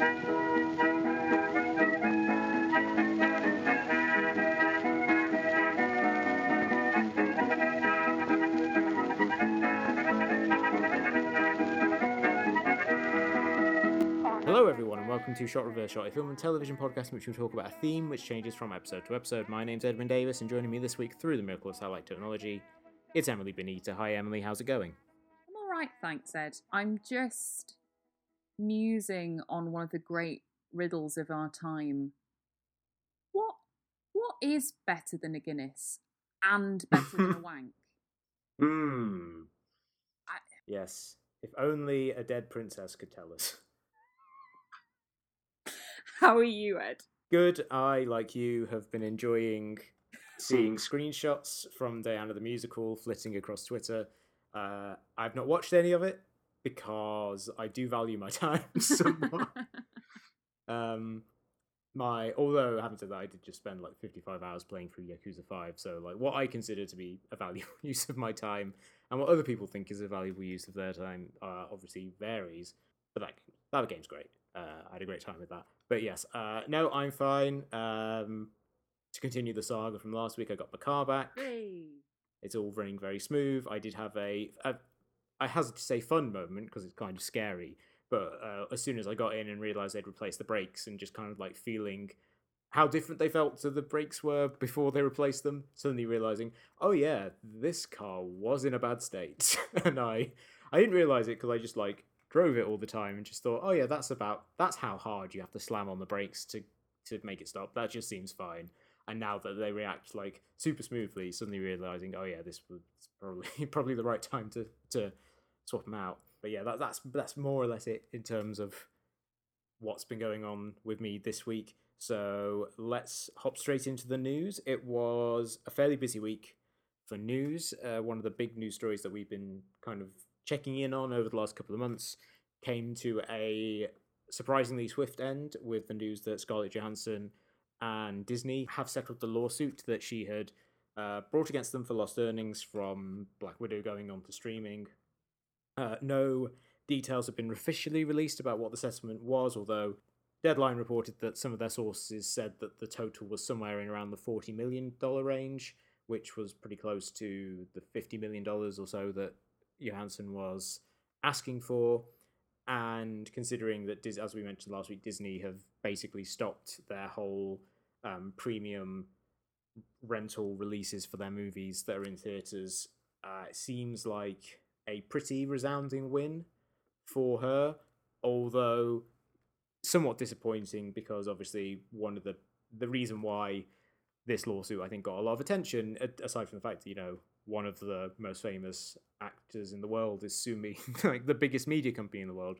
Hello, everyone, and welcome to Shot Reverse Shot, a film and television podcast in which we talk about a theme which changes from episode to episode. My name's Edwin Davis, and joining me this week through the miracle of satellite technology, it's Emily Benita. Hi, Emily, how's it going? I'm all right, thanks, Ed. I'm just musing on one of the great riddles of our time. What what is better than a Guinness and better than a wank? Hmm. I- Yes. If only a dead princess could tell us. How are you, Ed? Good. I, like you, have been enjoying seeing screenshots from Diana the Musical flitting across Twitter. Uh, I've not watched any of it because I do value my time somewhat. um, my although having said that, I did just spend like 55 hours playing through Yakuza 5, so like what I consider to be a valuable use of my time and what other people think is a valuable use of their time uh, obviously varies. But that that game's great. Uh, I had a great time with that. But yes, uh, no, I'm fine. Um, to continue the saga from last week, I got my car back. hey. It's all running very smooth. I did have a, a I hazard to say fun moment because it's kind of scary. But uh, as soon as I got in and realized they'd replaced the brakes and just kind of like feeling how different they felt to the brakes were before they replaced them, suddenly realizing, oh yeah, this car was in a bad state, and I I didn't realize it because I just like drove it all the time and just thought, oh yeah, that's about that's how hard you have to slam on the brakes to to make it stop. That just seems fine. And now that they react like super smoothly, suddenly realizing, oh yeah, this was probably probably the right time to to swap them out. But yeah, that, that's that's more or less it in terms of what's been going on with me this week. So let's hop straight into the news. It was a fairly busy week for news. Uh, one of the big news stories that we've been kind of checking in on over the last couple of months came to a surprisingly swift end with the news that Scarlett Johansson and Disney have settled the lawsuit that she had uh, brought against them for lost earnings from Black Widow going on to streaming. Uh, no details have been officially released about what the settlement was, although Deadline reported that some of their sources said that the total was somewhere in around the $40 million range, which was pretty close to the $50 million or so that Johansson was asking for. And considering that, as we mentioned last week, Disney have basically stopped their whole um, premium rental releases for their movies that are in theaters, uh, it seems like a pretty resounding win for her. Although somewhat disappointing because obviously one of the the reason why this lawsuit I think got a lot of attention, aside from the fact that you know one of the most famous actors in the world is suing like the biggest media company in the world,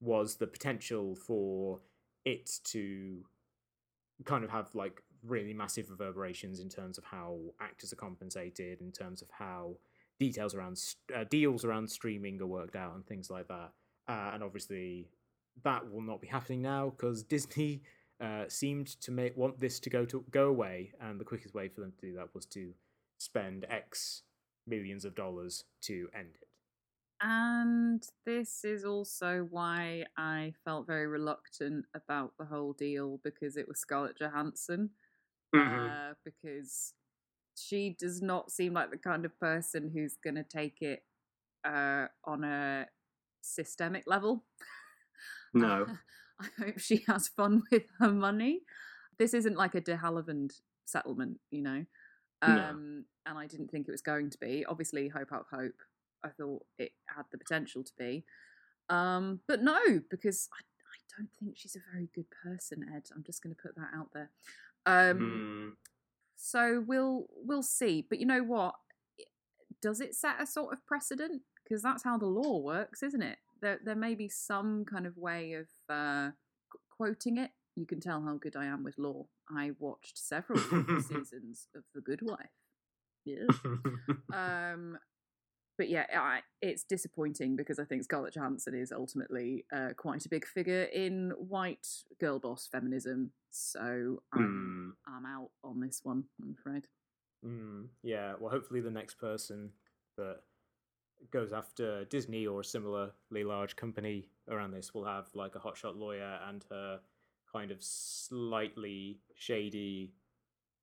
was the potential for it to kind of have like really massive reverberations in terms of how actors are compensated, in terms of how details around uh, deals around streaming are worked out and things like that. Uh, and obviously, that will not be happening now because Disney uh, seemed to make want this to go to go away, and the quickest way for them to do that was to spend X millions of dollars to end it. And this is also why I felt very reluctant about the whole deal because it was Scarlett Johansson. Uh, because she does not seem like the kind of person who's going to take it uh, on a systemic level. No. I hope she has fun with her money. This isn't like a de Havilland settlement, you know. No. Um, And I didn't think it was going to be. Obviously, Hope Up Hope, I thought it had the potential to be. Um, but no, because I, I don't think she's a very good person, Ed. I'm just going to put that out there. Um, Hmm. So we'll we'll see. But you know what? Does it set a sort of precedent? Because that's how the law works, isn't it? There there may be some kind of way of uh, quoting it. You can tell how good I am with law. I watched several seasons of The Good Wife. Yeah. Um, but yeah, I, it's disappointing because I think Scarlett Johansson is ultimately uh, quite a big figure in white girl boss feminism. So I'm, Hmm. I'm out on this one, I'm afraid. Mm, yeah, well, hopefully the next person that goes after Disney or a similarly large company around this will have like a hotshot lawyer and her kind of slightly shady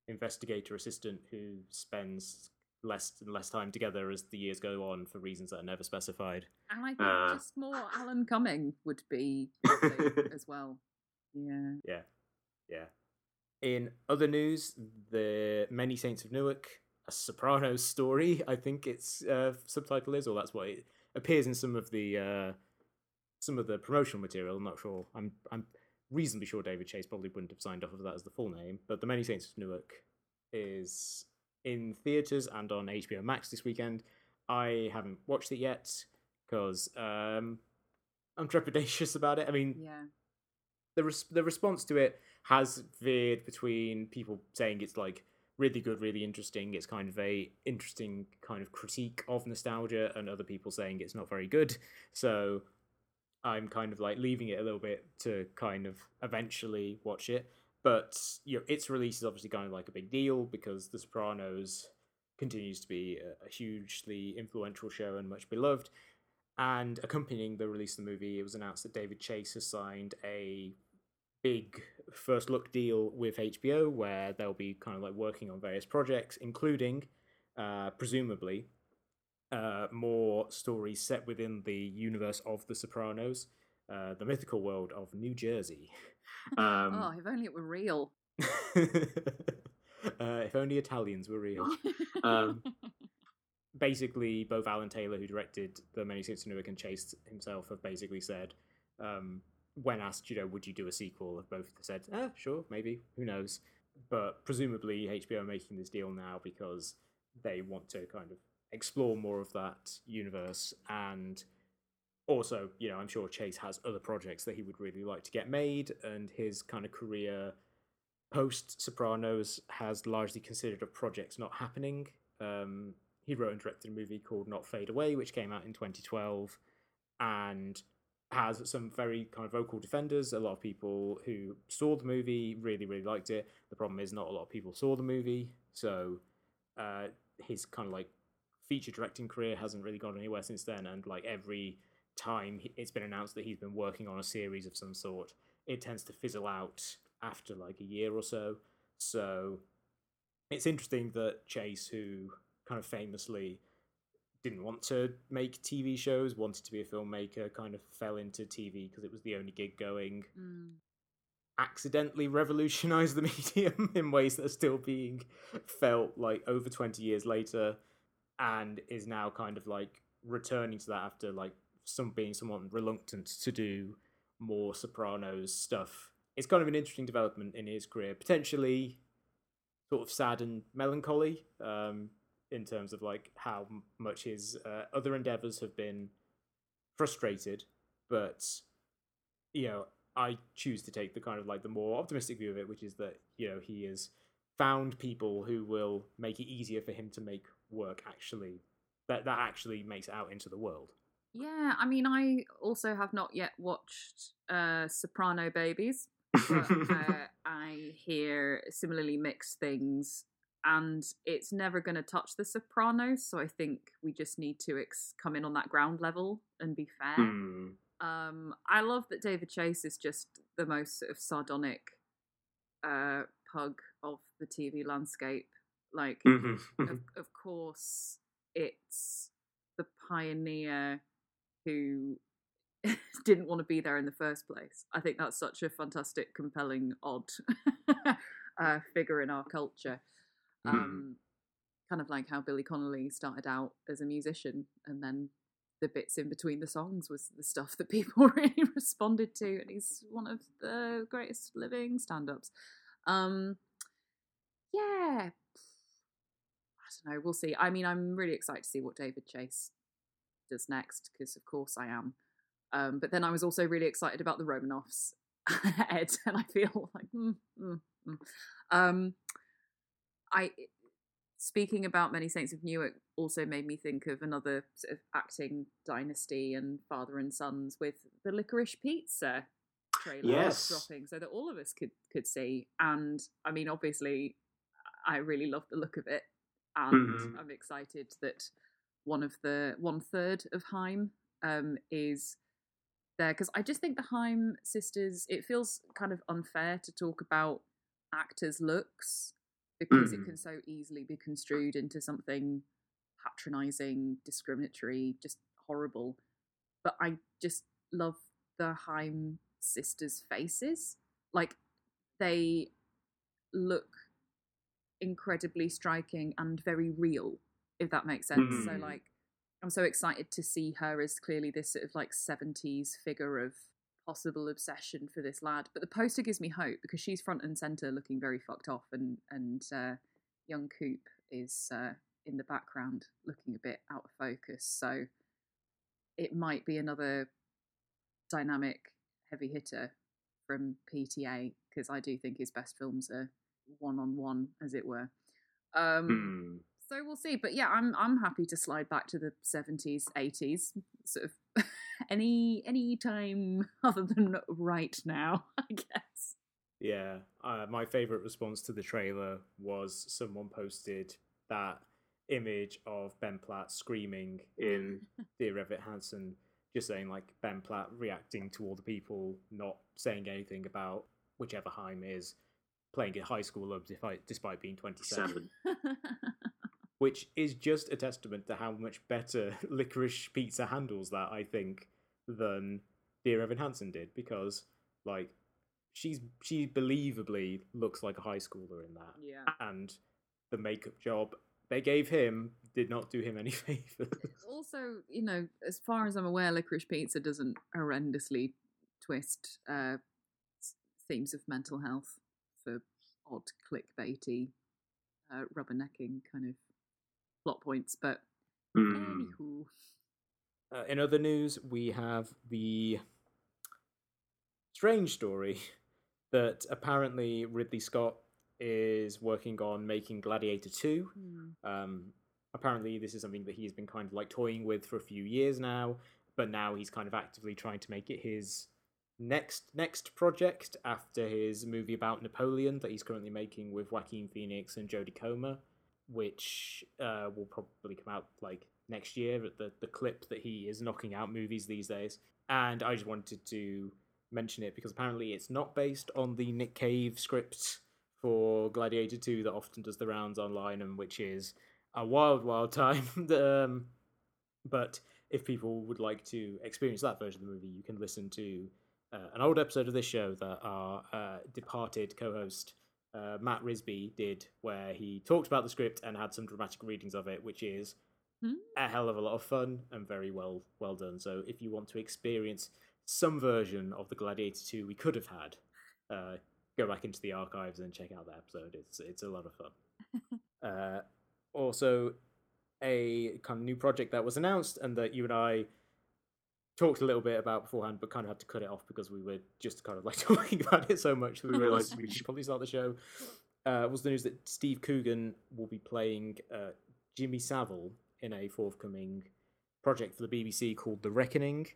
investigator assistant who spends less and less time together as the years go on for reasons that are never specified. And I think Uh. just more Alan Cumming would be lovely as well. Yeah. Yeah, yeah. In other news, the Many Saints of Newark, a Sopranos story. I think its uh, subtitle is, or that's what it appears in some of the uh, some of the promotional material. I'm not sure. I'm I'm reasonably sure David Chase probably wouldn't have signed off of that as the full name. But the Many Saints of Newark is in theaters and on HBO Max this weekend. I haven't watched it yet because um, I'm trepidatious about it. I mean, Yeah. the res- the response to it has veered between people saying it's like really good, really interesting. It's kind of a interesting kind of critique of nostalgia, and other people saying it's not very good. So I'm kind of like leaving it a little bit to kind of eventually watch it. But you know, its release is obviously kind of like a big deal because The Sopranos continues to be a, hugely influential show and much beloved. And accompanying the release of the movie, it was announced that David Chase has signed a big first look deal with HBO where they'll be kind of like working on various projects, including, uh, presumably, uh, more stories set within the universe of The Sopranos, uh, the mythical world of New Jersey. Um, oh, if only it were real. uh, if only Italians were real. Um, basically, both Alan Taylor, who directed The Many Saints of Newark, and Chase himself have basically said, um, when asked, you know, would you do a sequel, have both said, eh, sure, maybe, who knows. But presumably, HBO are making this deal now because they want to kind of explore more of that universe and also, you know, I'm sure Chase has other projects that he would really like to get made, and his kind of career post Sopranos has largely considered of projects not happening. Um, he wrote and directed a movie called Not Fade Away, which came out in 2012, and has some very kind of vocal defenders. A lot of people who saw the movie really, really liked it. The problem is, not a lot of people saw the movie, so uh, his kind of like feature directing career hasn't really gone anywhere since then. And like every time it's been announced that he's been working on a series of some sort, it tends to fizzle out after like a year or so. So it's interesting that Chase, who kind of famously didn't want to make TV shows, wanted to be a filmmaker, kind of fell into TV because it was the only gig going, Mm. accidentally revolutionized the medium in ways that are still being felt like over 20 years later and is now kind of like returning to that after like some being somewhat reluctant to do more sopranos stuff it's kind of an interesting development in his career potentially sort of sad and melancholy um in terms of like how much his uh, other endeavors have been frustrated but you know I choose to take the kind of like the more optimistic view of it, which is that you know he has found people who will make it easier for him to make work actually that that actually makes out into the world. Yeah, I mean, I also have not yet watched uh, Soprano Babies, but uh, I hear similarly mixed things, and it's never going to touch The Sopranos. So I think we just need to ex- come in on that ground level and be fair. Hmm. Um, I love that David Chase is just the most sort of sardonic uh, pug of the TV landscape. Like, Mhm. of, of course, it's the pioneer who didn't want to be there in the first place. I think that's such a fantastic, compelling, odd uh, figure in our culture. Mhm. Um, Kind of like how Billy Connolly started out as a musician and then the bits in between the songs was the stuff that people really responded to, and he's one of the greatest living stand-ups. Um, yeah, I don't know. We'll see. I mean, I'm really excited to see what David Chase does next because, of course, I am. Um, but then I was also really excited about the Romanoffs, Ed, and I feel like, mm, mm, mm. um, I speaking about Many Saints of Newark also made me think of another sort of acting dynasty and father and sons with the Licorice Pizza trailer Yes. dropping, so that all of us could could see. And I mean, obviously, I really love the look of it, and Mhm. I'm excited that one of the one third of Haim um, is there because I just think the Haim sisters. It feels kind of unfair to talk about actors' looks because it Mm. can so easily be construed into something patronizing, discriminatory, just horrible. But I just love the Haim sisters' faces. Like they look incredibly striking and very real, if that makes sense. So Mm. like I'm so excited to see her as clearly this sort of like 70s figure of possible obsession for this lad. But the poster gives me hope because she's front and center looking very fucked off and and uh, young Coop is uh, in the background looking a bit out of focus. So it might be another dynamic heavy hitter from PTA because I do think his best films are one on one, as it were. Um, Hmm. So we'll see. But yeah, I'm I'm happy to slide back to the seventies, eighties, sort of any any time other than right now, I guess. Yeah, uh, my favorite response to the trailer was someone posted that image of Ben Platt screaming in Dear Evan Hansen, just saying like Ben Platt reacting to all the people not saying anything about whichever Haim is playing a high school schooler despite, despite being 27, Seven. Which is just a testament to how much better Licorice Pizza handles that, I think, than Dear Evan Hansen did, because like she's she believably looks like a high schooler in that, yeah. and the makeup job they gave him did not do him any favors. Also, you know, as far as I'm aware, Licorice Pizza doesn't horrendously twist uh, themes of mental health for odd clickbaity, uh, rubbernecking kind of plot points. But anywho, Uh, in other news, we have the strange story that apparently Ridley Scott is working on making Gladiator 2. hmm, Um, apparently, this is something that he's been kind of like toying with for a few years now, but now he's kind of actively trying to make it his next next project after his movie about Napoleon that he's currently making with Joaquin Phoenix and Jodie Comer, which uh, will probably come out like next year. At the the clip that he is knocking out movies these days, and I just wanted to mention it because apparently it's not based on the Nick Cave script for Gladiator 2 that often does the rounds online and which is a wild, wild time. um, but if people would like to experience that version of the movie, you can listen to uh, an old episode of this show that our uh, departed co host uh, Matt Risby did, where he talked about the script and had some dramatic readings of it, which is Hmm. a hell of a lot of fun and very well well done. So if you want to experience some version of the Gladiator 2 we could have had, uh, go back into the archives and check out that episode. It's it's a lot of fun. uh, also, a kind of new project that was announced and that you and I talked a little bit about beforehand, but kind of had to cut it off because we were just kind of like talking about it so much that we realized we should probably start the show. Uh, was the news that Steve Coogan will be playing uh, Jimmy Savile in a forthcoming project for the BBC called The Reckoning.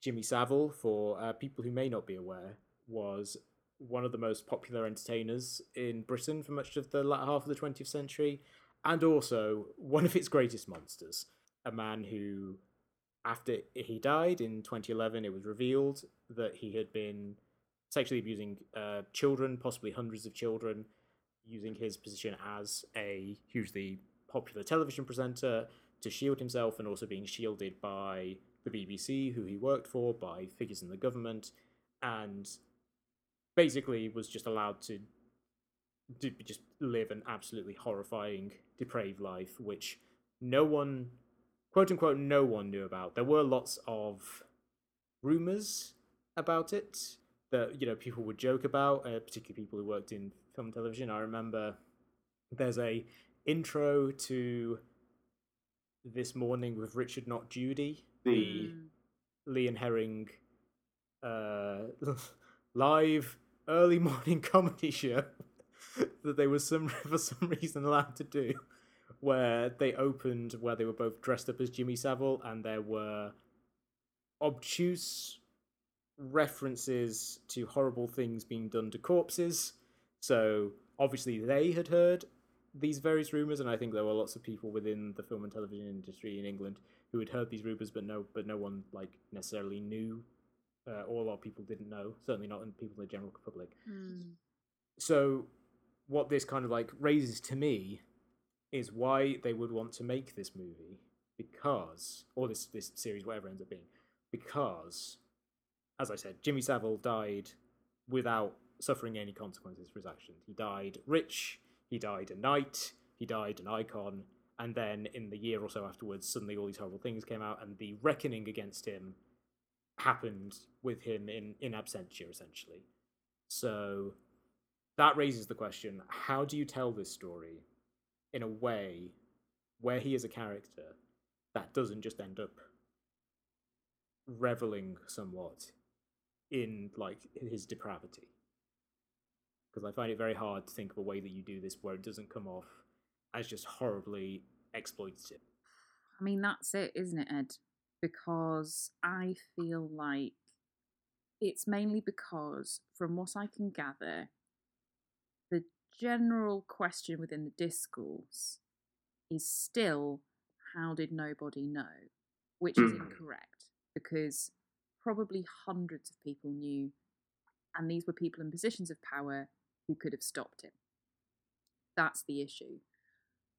Jimmy Savile, for uh, people who may not be aware, was one of the most popular entertainers in Britain for much of the latter half of the 20th century, and also one of its greatest monsters. A man who, after he died in 2011, it was revealed that he had been sexually abusing uh, children, possibly hundreds of children, using his position as a hugely popular television presenter to shield himself and also being shielded by the BBC, who he worked for, by figures in the government, and basically was just allowed to, to just live an absolutely horrifying, depraved life, which no one, quote unquote, no one knew about. There were lots of rumors about it that you know people would joke about, uh, particularly people who worked in film and television. I remember there's a intro to this morning with Richard Not Judy, the Mm. Lee and Herring uh, live early morning comedy show that they were some for some reason allowed to do, where they opened where they were both dressed up as Jimmy Savile and there were obtuse references to horrible things being done to corpses. So obviously they had heard these various rumors, and I think there were lots of people within the film and television industry in England who had heard these rumors, but no, but no one like necessarily knew, uh, or a lot of people didn't know. Certainly not in people in the general public. Mm. So, what this kind of like raises to me is why they would want to make this movie because, or this this series, whatever it ends up being, because, as I said, Jimmy Savile died without suffering any consequences for his actions. He died rich. He died a knight. He died an icon. And then in the year or so afterwards, suddenly all these horrible things came out, and the reckoning against him happened with him in in absentia, essentially. So that raises the question: How do you tell this story in a way where he is a character that doesn't just end up reveling somewhat in like his depravity? Because I find it very hard to think of a way that you do this where it doesn't come off as just horribly exploitative. I mean, that's it, isn't it, Ed? Because I feel like it's mainly because, from what I can gather, the general question within the discourse is still how did nobody know? Which is hmm. incorrect because probably hundreds of people knew, and these were people in positions of power who could have stopped him. That's the issue.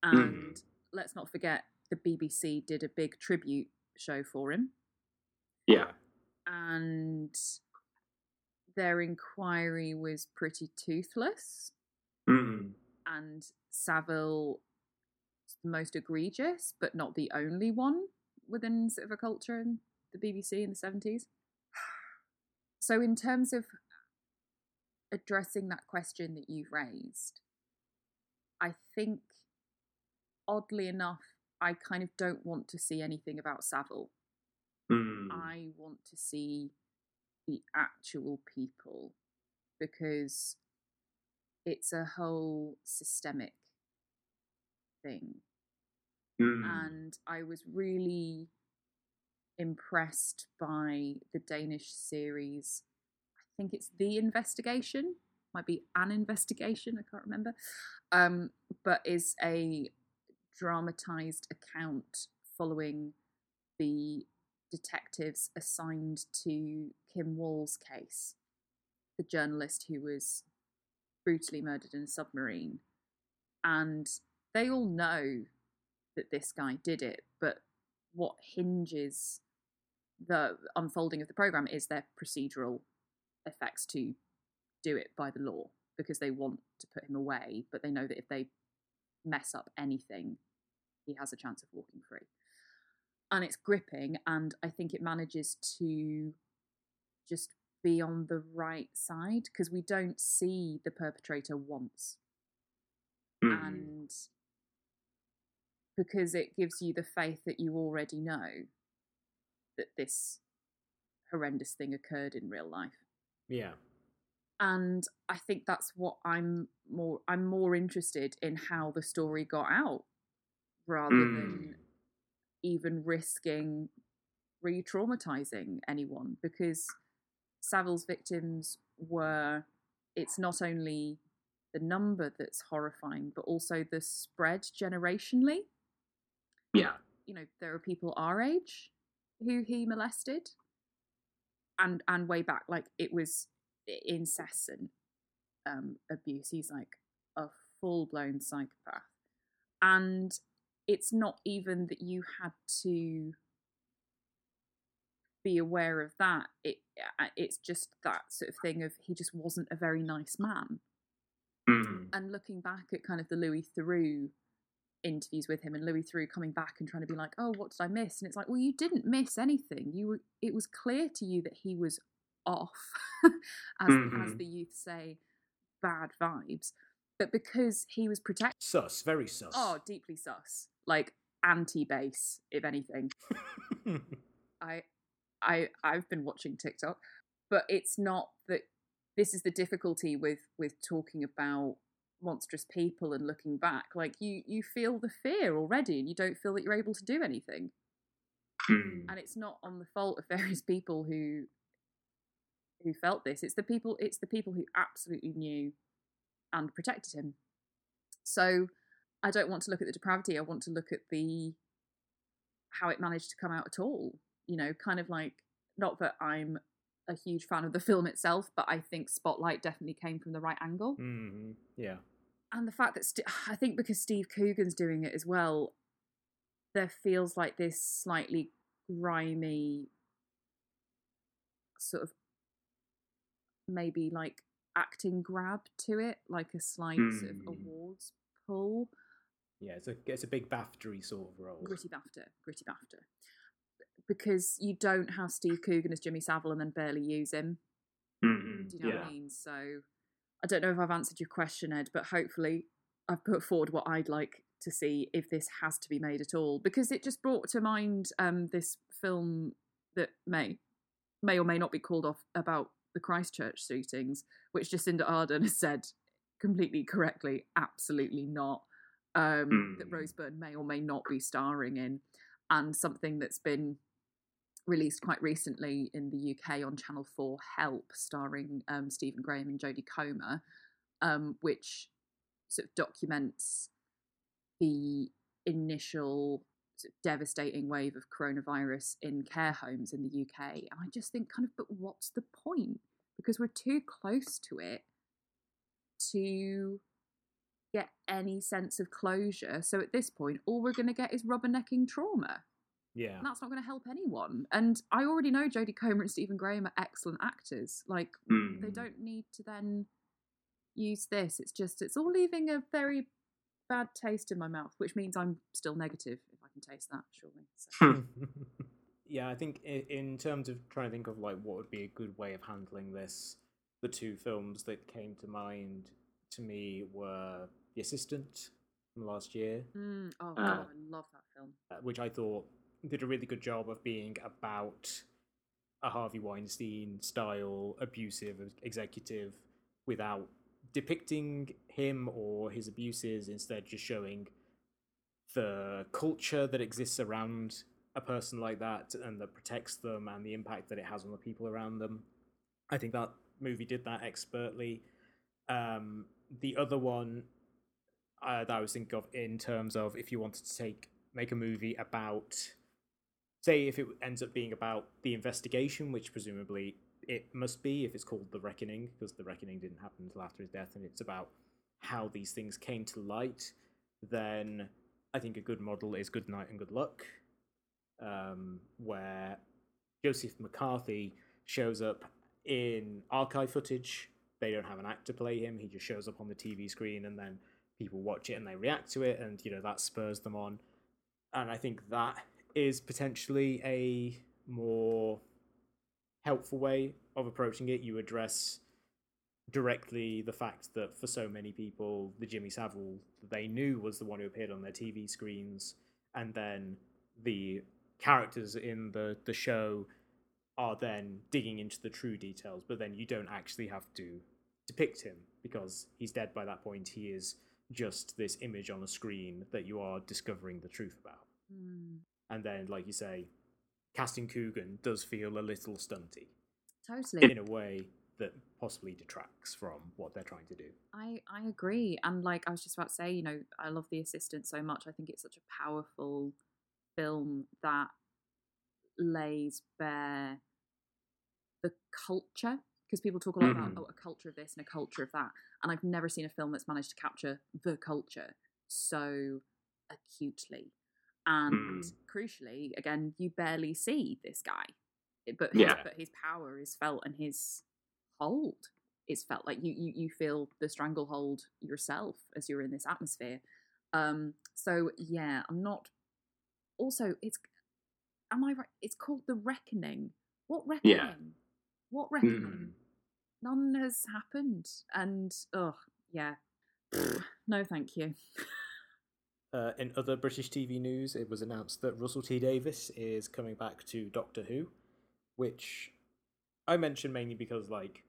And hmm. let's not forget the BBC did a big tribute show for him, Yeah. and their inquiry was pretty toothless. Mm. and Savile is the most egregious, but not the only one within sort of a culture in the BBC in the seventies. So, in terms of addressing that question that you've raised, I think, oddly enough, I kind of don't want to see anything about Savile. Mm. I want to see the actual people because it's a whole systemic thing. Mm. And I was really impressed by the Danish series. I think it's The Investigation, might be An Investigation, I can't remember, um, but is a dramatized account following the detectives assigned to Kim Wall's case, the journalist who was brutally murdered in a submarine. And they all know that this guy did it, but what hinges the unfolding of the program is their procedural effects to do it by the law because they want to put him away, but they know that if they mess up anything, he has a chance of walking free. And it's gripping, and I think it manages to just be on the right side because we don't see the perpetrator once. Mm. And because it gives you the faith that you already know that this horrendous thing occurred in real life Yeah. and i think that's what i'm more i'm more interested in how the story got out rather Mm. than even risking re-traumatizing anyone because savile's victims were it's not only the number that's horrifying but also the spread generationally. Yeah. you know there are people our age who he molested and and way back like it was incessant um abuse. He's like a full-blown psychopath. And it's not even that you had to be aware of that it uh, it's just that sort of thing of he just wasn't a very nice man Mm. and looking back at kind of the Louis Theroux interviews with him and Louis Theroux coming back and trying to be like, oh, what did I miss? And it's like, well, you didn't miss anything. You were, it was clear to you that he was off, as, as Mhm. the youth say, bad vibes. But because he was protected, Sus, very sus. oh, deeply sus, like anti-base, if anything. I I I've been watching TikTok, but it's not that this is the difficulty with with talking about monstrous people and looking back. Like you you feel the fear already and you don't feel that you're able to do anything. Mm. And it's not on the fault of various people who who felt this. It's the people it's the people who absolutely knew and protected him. So I don't want to look at the depravity. I want to look at the how it managed to come out at all. You know, kind of like not that I'm a huge fan of the film itself, but I think Spotlight definitely came from the right angle. hmm Yeah. And the fact that St- I think because Steve Coogan's doing it as well, there feels like this slightly grimy sort of maybe like acting grab to it, like a slight sort of Hmm. awards pull. Yeah, it's a it's a big BAFTA sort of role. Gritty BAFTA, gritty BAFTA. Because you don't have Steve Coogan as Jimmy Savile and then barely use him. Mm, Do you know yeah. what I mean? So I don't know if I've answered your question, Ed, but hopefully I've put forward what I'd like to see if this has to be made at all. Because it just brought to mind um, this film that may may or may not be called off about the Christchurch shootings, which Jacinda Ardern has said completely correctly, absolutely not. Um, That Hmm. Rose Byrne may or may not be starring in, and something that's been released quite recently in the UK on Channel 4 Help, starring um, Stephen Graham and Jodie Comer, um, which sort of documents the initial sort of devastating wave of coronavirus in care homes in the UK. And I just think, kind of, but what's the point? Because we're too close to it to get any sense of closure. So at this point, all we're going to get is rubbernecking trauma. Yeah. And that's not going to help anyone. And I already know Jodie Comer and Stephen Graham are excellent actors. Like, they Mm. don't need to then use this. It's just, it's all leaving a very bad taste in my mouth, which means I'm still negative if I can taste that, surely. So. yeah, I think in, in terms of trying to think of like what would be a good way of handling this, the two films that came to mind to me were The Assistant from last year, Mm, oh, Ah. God, I love that film. uh, which I thought did a really good job of being about a Harvey Weinstein style abusive executive without depicting him or his abuses, instead just showing the culture that exists around a person like that and that protects them and the impact that it has on the people around them. I think that movie did that expertly. Um, the other one uh, that I was thinking of in terms of if you wanted to take make a movie about, say, if it ends up being about the investigation, which presumably it must be if it's called The Reckoning, because The Reckoning didn't happen until after his death, and it's about how these things came to light, then I think a good model is Good Night and Good Luck, um, where Joseph McCarthy shows up in archive footage. They don't have an actor play him, he just shows up on the TV screen, and then people watch it and they react to it, and you know, that spurs them on. And I think that is potentially a more helpful way of approaching it. You address directly the fact that for so many people, the Jimmy Savile they knew was the one who appeared on their TV screens, and then the characters in the the show are then digging into the true details, but then you don't actually have to depict him because he's dead by that point. He is just this image on a screen that you are discovering the truth about. Mm, And then, like you say, casting Coogan does feel a little stunty totally. in a way that possibly detracts from what they're trying to do. I I agree, and like I was just about to say, you know, I love The Assistant so much. I think it's such a powerful film that lays bare the culture because people talk a lot about Mhm. oh, a culture of this and a culture of that, and I've never seen a film that's managed to capture the culture so acutely. And Mm. crucially, again, you barely see this guy, but his, Yeah. but his power is felt and his hold is felt like you you you feel the stranglehold yourself as you're in this atmosphere. Um, so yeah, I'm not. Also, it's am I right? It's called the reckoning. What reckoning? What reckoning? Mm. None has happened, and oh yeah, no, thank you. Uh, in other British TV news, it was announced that Russell T Davies is coming back to Doctor Who, which I mention mainly because, like,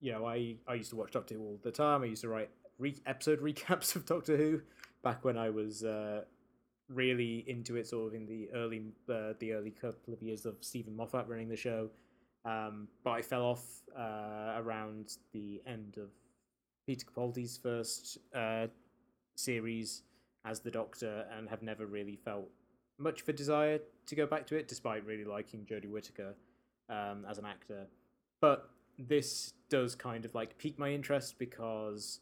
you know, I, I used to watch Doctor Who all the time. I used to write re- episode recaps of Doctor Who back when I was uh, really into it, sort of in the early uh, the early couple of years of Steven Moffat running the show. Um, but I fell off uh, around the end of Peter Capaldi's first uh, series as the Doctor and have never really felt much of a desire to go back to it, despite really liking Jodie Whittaker um, as an actor. But this does kind of like pique my interest because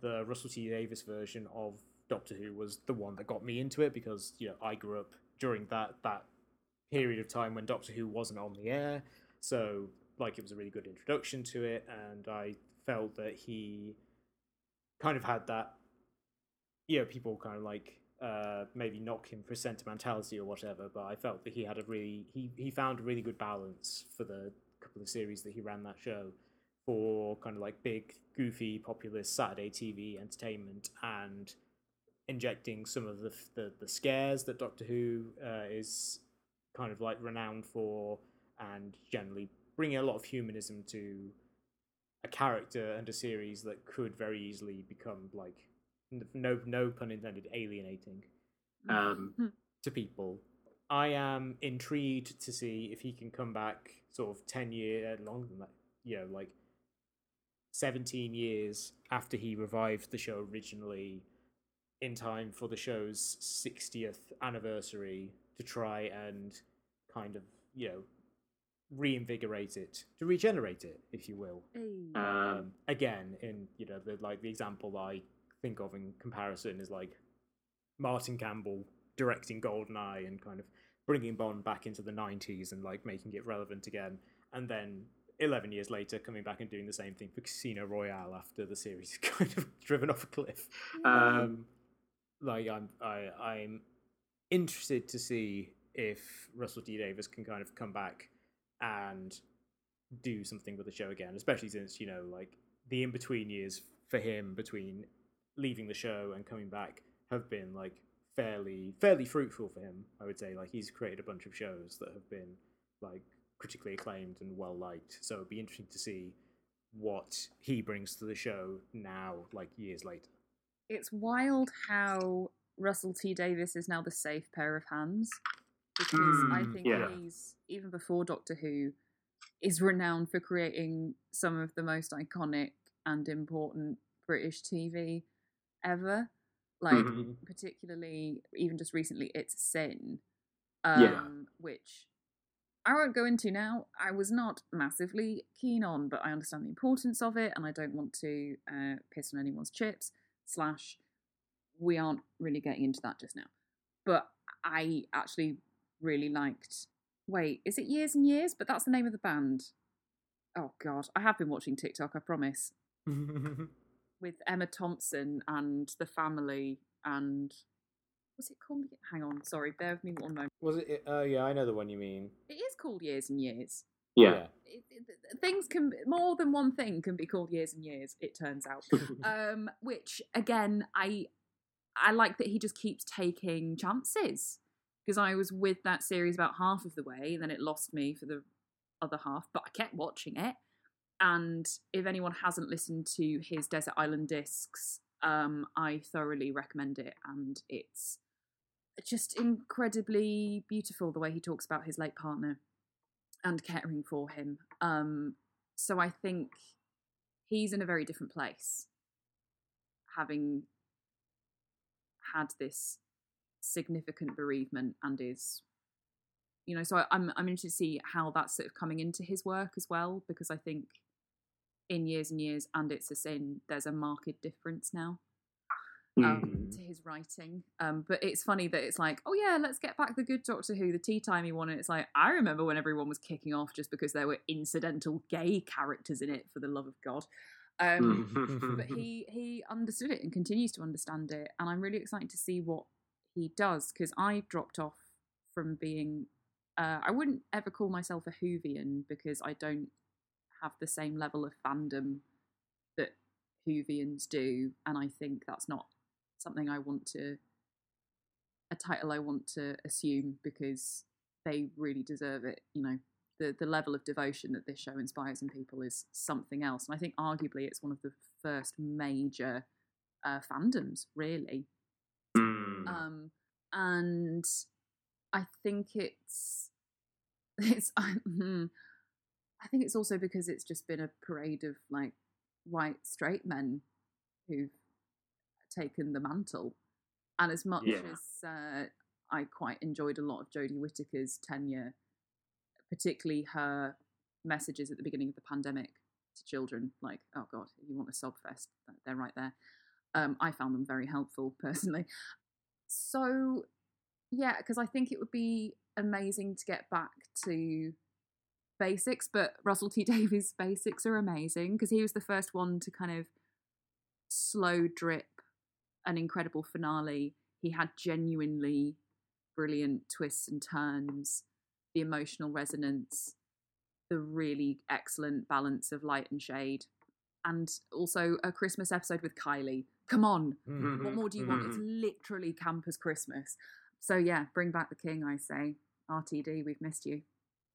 the Russell T Davies version of Doctor Who was the one that got me into it because you know I grew up during that that period of time when Doctor Who wasn't on the air, so like it was a really good introduction to it, and I felt that he kind of had that. You know, people kind of like uh, maybe knock him for sentimentality or whatever, but I felt that he had a really he he found a really good balance for the couple of series that he ran that show for kind of like big, goofy, populist Saturday TV entertainment and injecting some of the the, the scares that Doctor Who uh, is kind of like renowned for, and generally bringing a lot of humanism to a character and a series that could very easily become like no no pun intended alienating Um, to people. I am intrigued to see if he can come back sort of 10 year longer than that, you know, like 17 years after he revived the show originally in time for the show's 60th anniversary to try and kind of, you know, reinvigorate it, to regenerate it, if you will. Um, Um, again, in, you know, the like the example I think of in comparison is like Martin Campbell directing Goldeneye and kind of bringing Bond back into the 90s and like making it relevant again. And then 11 years later coming back and doing the same thing for Casino Royale after the series kind of driven off a cliff. Um, like I'm I I'm interested to see if Russell T Davies can kind of come back and do something with the show again, especially since you know like the in between years for him between leaving the show and coming back have been like fairly fairly fruitful for him. I would say like he's created a bunch of shows that have been like critically acclaimed and well liked. So it'd be interesting to see what he brings to the show now, like years later. it's wild how Russell T Davies is now the safe pair of hands because I Mm, think yeah. he's even before Doctor Who is renowned for creating some of the most iconic and important British TV ever. Like Mhm. particularly even just recently it's Sin. Um Yeah. which I won't go into now. I was not massively keen on, but I understand the importance of it, and I don't want to uh, piss on anyone's chips. Slash, we aren't really getting into that just now. But I actually really liked. Wait, is it Years and Years? But that's the name of the band. Oh God, I have been watching TikTok. I promise. With Emma Thompson and the family and was it called? Hang on, sorry, bear with me one moment. Was it? Oh yeah, I know the one you mean. It is called Years and Years. yeah. it, it, things can more than one thing can be called years and years it turns out um which again i i like that he just keeps taking chances because i was with that series about half of the way and then it lost me for the other half but i kept watching it and if anyone hasn't listened to his desert island discs um i thoroughly recommend it and it's just incredibly beautiful the way he talks about his late partner and caring for him. Um, so I think he's in a very different place, having had this significant bereavement and is, you know. So I, I'm I'm interested to see how that's sort of coming into his work as well, because I think in years and years, and it's a sin. There's a marked difference now um, Mm. to his writing. Um, but it's funny that it's like, oh yeah, let's get back the good Doctor Who, the tea timey one. And it's like, I remember when everyone was kicking off just because there were incidental gay characters in it, for the love of God. Um, but he he understood it and continues to understand it, and I'm really excited to see what he does because I dropped off from being. Uh, I wouldn't ever call myself a Whovian because I don't have the same level of fandom that Whovians do, and I think that's not something I want to a title I want to assume because they really deserve it. You know, the the level of devotion that this show inspires in people is something else, and I think arguably it's one of the first major uh, fandoms, really. Mm. Um, and I think it's it's I, think it's also because it's just been a parade of like white straight men who've taken the mantle And as much Yeah. as uh, I quite enjoyed a lot of Jodie Whittaker's tenure, particularly her messages at the beginning of the pandemic to children, like, oh God, you want a sob fest, they're right there. Um, I found them very helpful personally. So, yeah, because I think it would be amazing to get back to basics, but Russell T Davies' basics are amazing because he was the first one to kind of slow drip an incredible finale. He had genuinely brilliant twists and turns, the emotional resonance, the really excellent balance of light and shade, and also a Christmas episode with Kylie. Come on, Mm. what more do you want? It's literally camp as Christmas. So yeah, bring back the king, I say. RTD, we've missed you.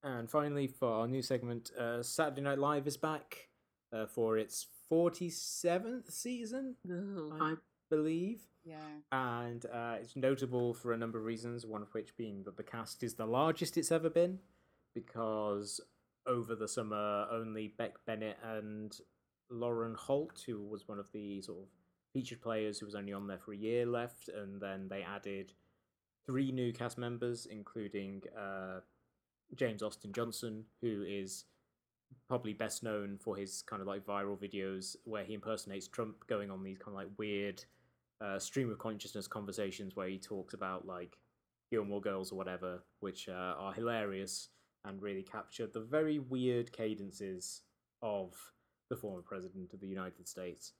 And finally, for our new segment, uh, Saturday Night Live is back uh, for its 47th season, Ugh. I believe. Yeah. And uh, it's notable for a number of reasons, one of which being that the cast is the largest it's ever been, because over the summer, only Beck Bennett and Lauren Holt, who was one of the sort of featured players who was only on there for a year, left, and then they added three new cast members, including uh, James Austin Johnson, who is probably best known for his kind of like viral videos where he impersonates Trump, going on these kind of like weird uh, stream of consciousness conversations where he talks about like Gilmore Girls or whatever, which uh, are hilarious and really capture the very weird cadences of the former president of the United States.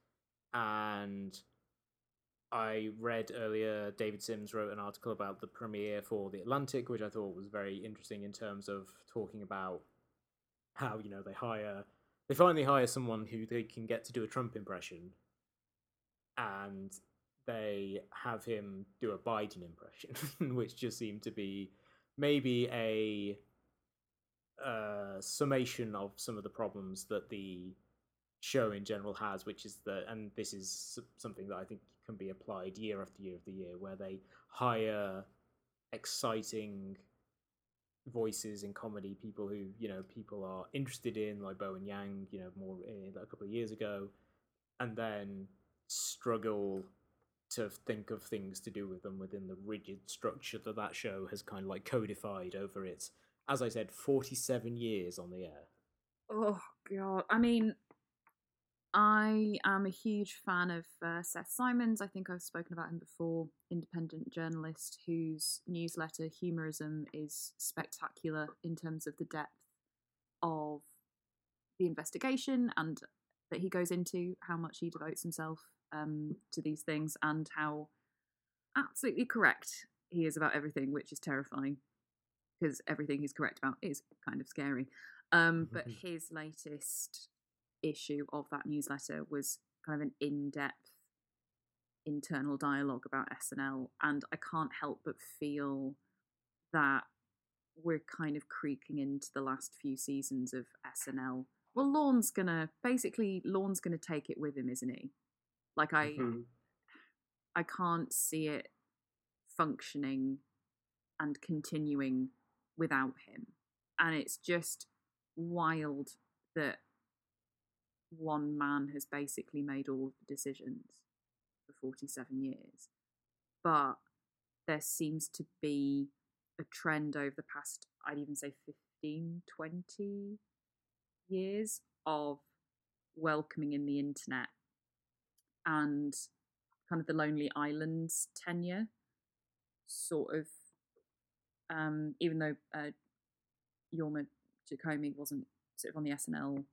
And I read earlier David Sims wrote an article about the premiere for The Atlantic, which I thought was very interesting in terms of talking about how, you know, they hire they finally hire someone who they can get to do a Trump impression and they have him do a Biden impression, which just seemed to be maybe a uh, summation of some of the problems that the show in general has, which is that, and this is something that I think can be applied year after year after year, where they hire exciting voices in comedy, people who you know people are interested in, like Bowen Yang, you know, more uh, a couple of years ago, and then struggle to think of things to do with them within the rigid structure that that show has kind of like codified over its, as I said, forty-seven years on the air. Oh god. I mean, I am a huge fan of uh, Seth Simons. I think I've spoken about him before. Independent journalist whose newsletter Humorism is spectacular in terms of the depth of the investigation and that he goes into, how much he devotes himself um, to these things, and how absolutely correct he is about everything, which is terrifying because everything he's correct about is kind of scary. Um, but his latest issue of that newsletter was kind of an in-depth internal dialogue about SNL, and I can't help but feel that we're kind of creaking into the last few seasons of SNL. Well, Lorne's gonna basically Lorne's gonna take it with him, isn't he? Like I, Mhm. I can't see it functioning and continuing without him. And it's just wild that one man has basically made all the decisions for 47 years. But there seems to be a trend over the past, I'd even say 15, 20 years of welcoming in the internet and kind of the Lonely Islands tenure, sort of, um, even though uh, Jorma Taccone wasn't sort of on the SNL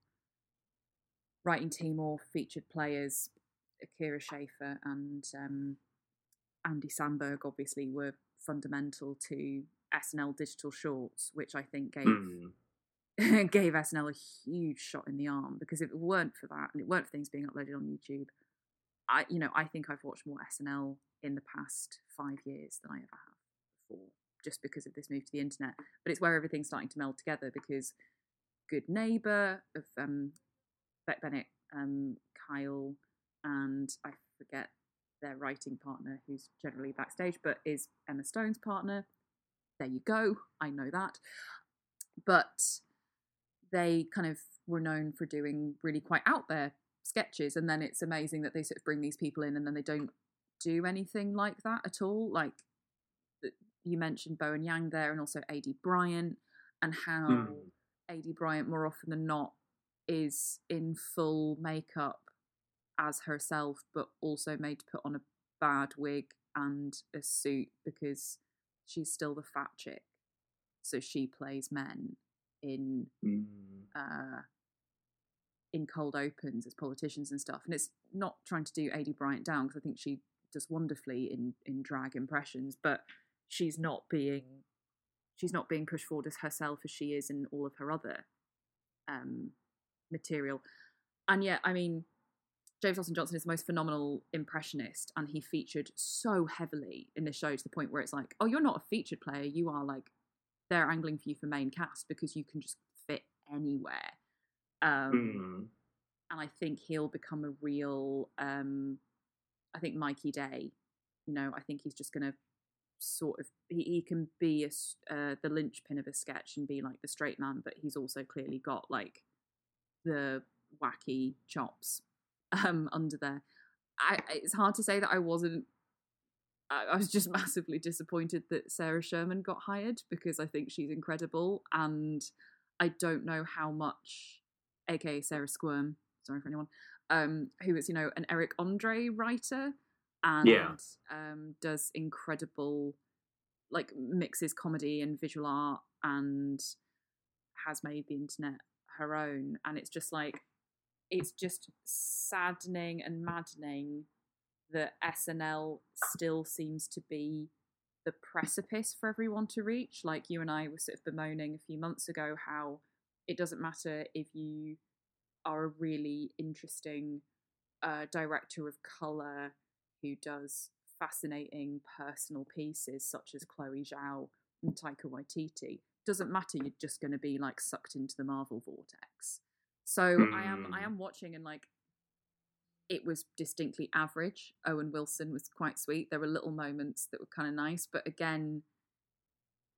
writing team or featured players, Akiva Schaffer and um, Andy Samberg obviously were fundamental to SNL digital shorts, which I think gave Mm. gave SNL a huge shot in the arm because if it weren't for that and it weren't for things being uploaded on YouTube, I you know I think I've watched more SNL in the past five years than I ever have before, just because of this move to the internet. But it's where everything's starting to meld together because Good Neighbor of um, Beck Bennett, um, Kyle, and I forget their writing partner, who's generally backstage, but is Emma Stone's partner. There you go. I know that. But they kind of were known for doing really quite out there sketches, and then it's amazing that they sort of bring these people in, and then they don't do anything like that at all. Like you mentioned Bowen Yang there, and also Aidy Bryant, and how Mm. Aidy Bryant more often than not is in full makeup as herself, but also made to put on a bad wig and a suit because she's still the fat chick. So she plays men in Mm. uh, in cold opens as politicians and stuff. And it's not trying to do Aidy Bryant down because I think she does wonderfully in in drag impressions, but she's not being she's not being pushed forward as herself as she is in all of her other um, material. And yet, I mean, James Austin Johnson is the most phenomenal impressionist, and he featured so heavily in the show to the point where it's like, oh, you're not a featured player, you are like they're angling for you for main cast because you can just fit anywhere. Um, Mm. and I think he'll become a real. Um, I think Mikey Day. You know, I think he's just going to sort of he, he can be a, uh, the linchpin of a sketch and be like the straight man, but he's also clearly got like the wacky chops um, under there. I, it's hard to say that I wasn't. I, I was just massively disappointed that Sarah Sherman got hired because I think she's incredible, and I don't know how much, aka Sarah Squirm, sorry for anyone, um, who is you know an Eric Andre writer and Yeah. um, does incredible, like mixes comedy and visual art and has made the internet her own, and it's just like it's just saddening and maddening that SNL still seems to be the precipice for everyone to reach. Like you and I were sort of bemoaning a few months ago how it doesn't matter if you are a really interesting uh, director of color who does fascinating personal pieces such as Chloe Zhao and Taika Waititi. Doesn't matter, you're just going to be like sucked into the Marvel vortex. So I am I Hmm. am watching and like it was distinctly average. Owen Wilson was quite sweet. There were little moments that were kind of nice, but again,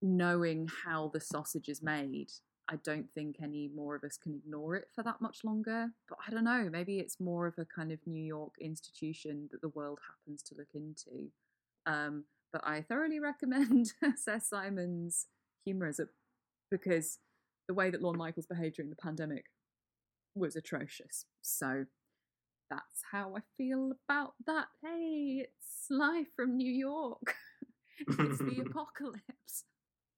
knowing how the sausage is made, I don't think any more of us can ignore it for that much longer. But I don't know, maybe it's more of a kind of New York institution that the world happens to look into. Um, but I thoroughly recommend Seth Simons' humorism because the way that Lorne Michaels behaved during the pandemic was atrocious. So that's how I feel about that. Hey, it's live from New York. it's the apocalypse.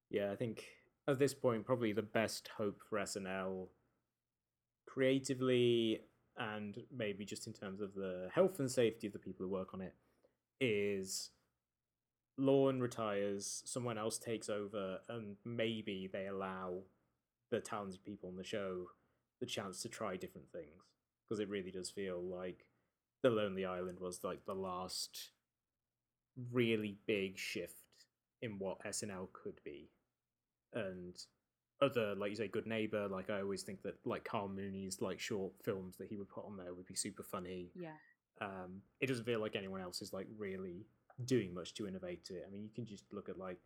Yeah, I think at this point, probably the best hope for SNL creatively and maybe just in terms of the health and safety of the people who work on it is Lorne retires, someone else takes over, and maybe they allow the talented people on the show the chance to try different things. Because it really does feel like The Lonely Island was like the last really big shift in what SNL could be. And other, like you say, Good Neighbor, like I always think that like Kyle Mooney's like short films that he would put on there would be super funny. Yeah. Um, it doesn't feel like anyone else is like really doing much to innovate it. I mean, you can just look at like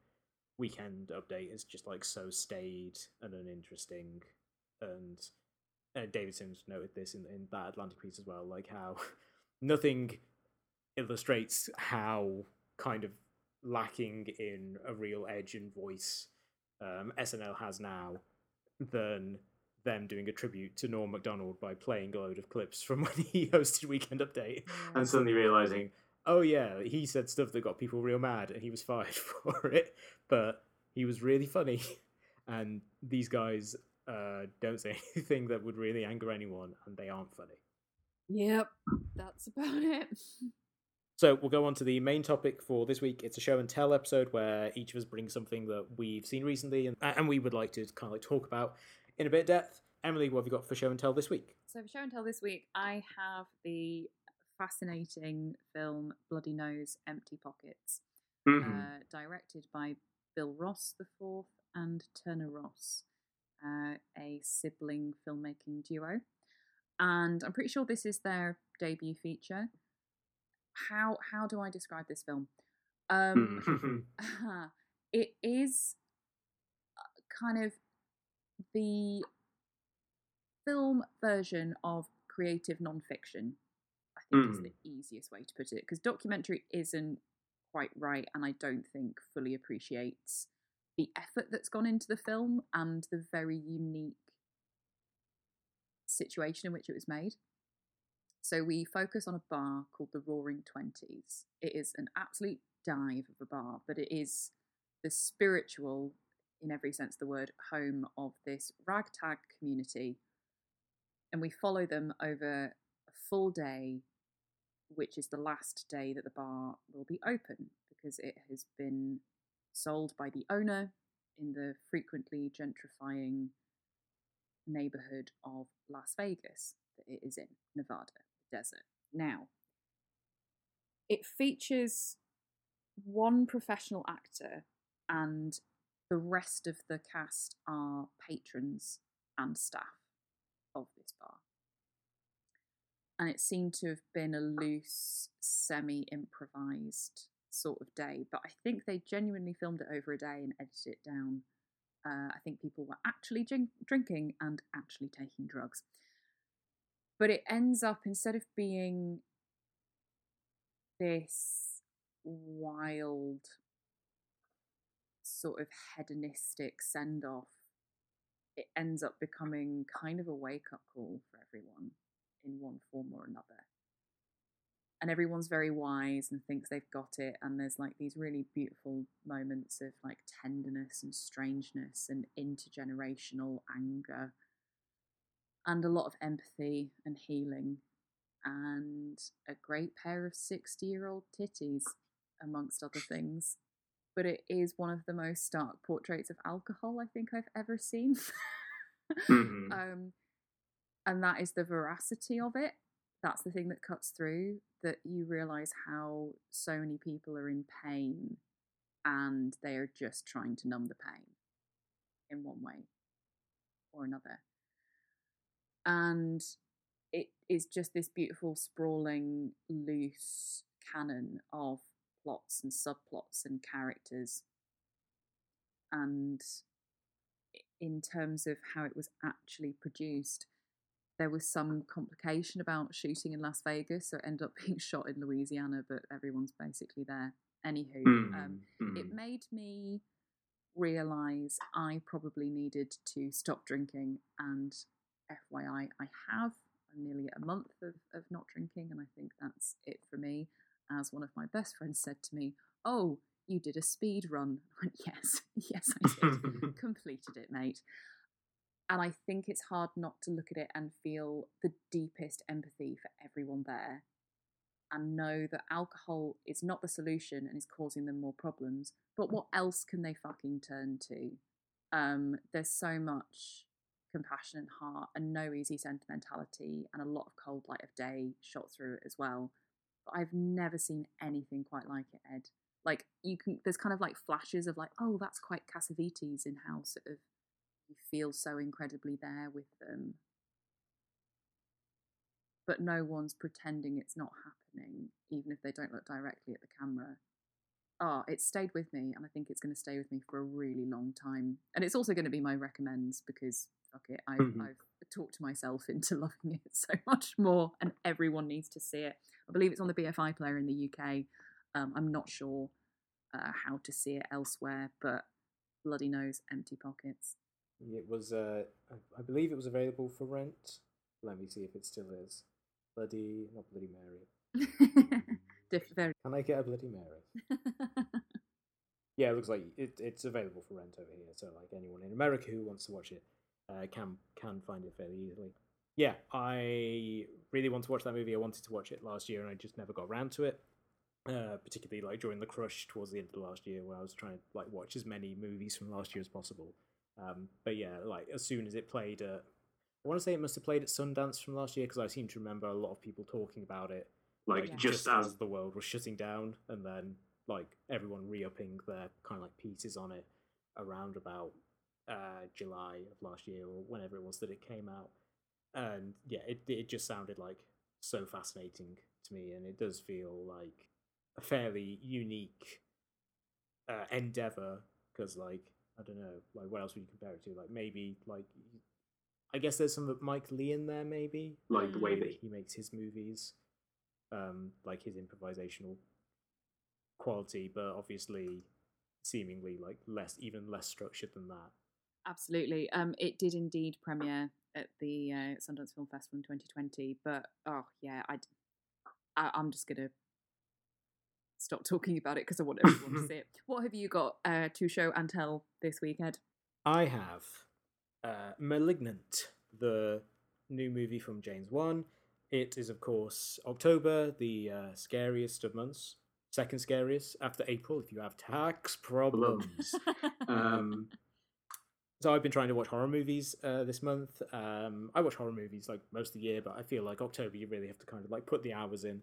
Weekend Update is just like so staid and uninteresting, and uh, David Sims noted this in in that Atlantic piece as well, like how nothing illustrates how kind of lacking in a real edge and voice um, SNL has now than them doing a tribute to Norm Macdonald by playing a load of clips from when he hosted Weekend Update and suddenly realizing, oh yeah, he said stuff that got people real mad and he was fired for it, but he was really funny. And these guys uh, don't say anything that would really anger anyone, and they aren't funny. Yep, that's about it. So we'll go on to the main topic for this week. It's a show and tell episode where each of us brings something that we've seen recently and, and we would like to kind of like talk about in a bit of depth. Emily, what have you got for show and tell this week? So for show and tell this week, I have the fascinating film Bloody Nose, Empty Pockets, Mhm. uh, directed by Bill Ross the fourth and Turner Ross, uh, a sibling filmmaking duo. And I'm pretty sure this is their debut feature. How how do I describe this film? Um, Mhm. it is uh, kind of the film version of creative nonfiction. Think is Mm. the easiest way to put it because documentary isn't quite right, and I don't think fully appreciates the effort that's gone into the film and the very unique situation in which it was made. So we focus on a bar called the Roaring Twenties. It is an absolute dive of a bar, but it is the spiritual, in every sense of the word, home of this ragtag community. And we follow them over a full day, which is the last day that the bar will be open because it has been sold by the owner in the frequently gentrifying neighborhood of Las Vegas that it is in, Nevada, desert. Now, it features one professional actor, and the rest of the cast are patrons and staff of this bar. And it seemed to have been a loose, semi improvised sort of day, but I think they genuinely filmed it over a day and edited it down. Uh, I think people were actually drink- drinking and actually taking drugs. But it ends up, instead of being this wild, sort of hedonistic send off, it ends up becoming kind of a wake up call for everyone in one form or another. And everyone's very wise and thinks they've got it. And there's like these really beautiful moments of like tenderness and strangeness and intergenerational anger and a lot of empathy and healing and a great pair of 60 year old titties, amongst other things. But it is one of the most stark portraits of alcohol I think I've ever seen. Mhm. um, and that is the veracity of it. That's the thing that cuts through, that you realize how so many people are in pain and they are just trying to numb the pain in one way or another. And it is just this beautiful, sprawling, loose canon of plots and subplots and characters. And in terms of how it was actually produced, there was some complication about shooting in Las Vegas, so it ended up being shot in Louisiana, but everyone's basically there. Anywho, um, Mhm. it made me realize I probably needed to stop drinking. And FYI, I have. I'm nearly a month of, of not drinking, and I think that's it for me. As one of my best friends said to me, Oh, you did a speed run. I went, Yes, yes, I did. Completed it, mate. And I think it's hard not to look at it and feel the deepest empathy for everyone there and know that alcohol is not the solution and is causing them more problems. But what else can they fucking turn to? Um, there's so much compassion and heart and no easy sentimentality and a lot of cold light of day shot through it as well. But I've never seen anything quite like it, Ed. Like you can, there's kind of like flashes of like, oh, that's quite Cassavetes in how sort of you feel so incredibly there with them but no one's pretending it's not happening, even if they don't look directly at the camera. Ah, it stayed with me, and I think it's going to stay with me for a really long time. And it's also going to be my recommends because fuck it, I've, Mhm. I've talked myself into loving it so much more, and everyone needs to see it. I believe it's on the BFI player in the UK. Um, I'm not sure uh, how to see it elsewhere, but Bloody Nose, empty pockets. It was, uh, I, believe it was available for rent. Let me see if it still is. Bloody, not Bloody Mary. Very. Can I get a Bloody Mary? Yeah, it looks like it, it's available for rent over here. So, like anyone in America who wants to watch it uh, can can find it fairly easily. Yeah, I really want to watch that movie. I wanted to watch it last year, and I just never got around to it. Uh, particularly like during the crush towards the end of last year, where I was trying to like watch as many movies from last year as possible. Um, but yeah, like as soon as it played, uh, I want to say it must have played at Sundance from last year because I seem to remember a lot of people talking about it like Yeah. just as the world was shutting down, and then like everyone re-upping their kind of like pieces on it around about uh, July of last year or whenever it was that it came out, and yeah, it it just sounded like so fascinating to me, and it does feel like a fairly unique uh, endeavor because like I don't know, like what else would you compare it to? Like maybe like I guess there's some of Mike Leigh in there, maybe like the way that he makes his movies. um, like his improvisational quality, but obviously seemingly like less, even less structured than that. Absolutely. Um, it did indeed premiere at the uh, Sundance Film Festival in 2020, but oh yeah, I, I I'm just gonna stop talking about it because I want everyone to see it. What have you got uh, to show and tell this week, Ed? I have uh, *Malignant*, the new movie from James Wan. It is, of course, October, the uh, scariest of months. Second scariest after April if you have tax problems. um, so I've been trying to watch horror movies uh, this month. Um, I watch horror movies like most of the year, but I feel like October you really have to kind of like put the hours in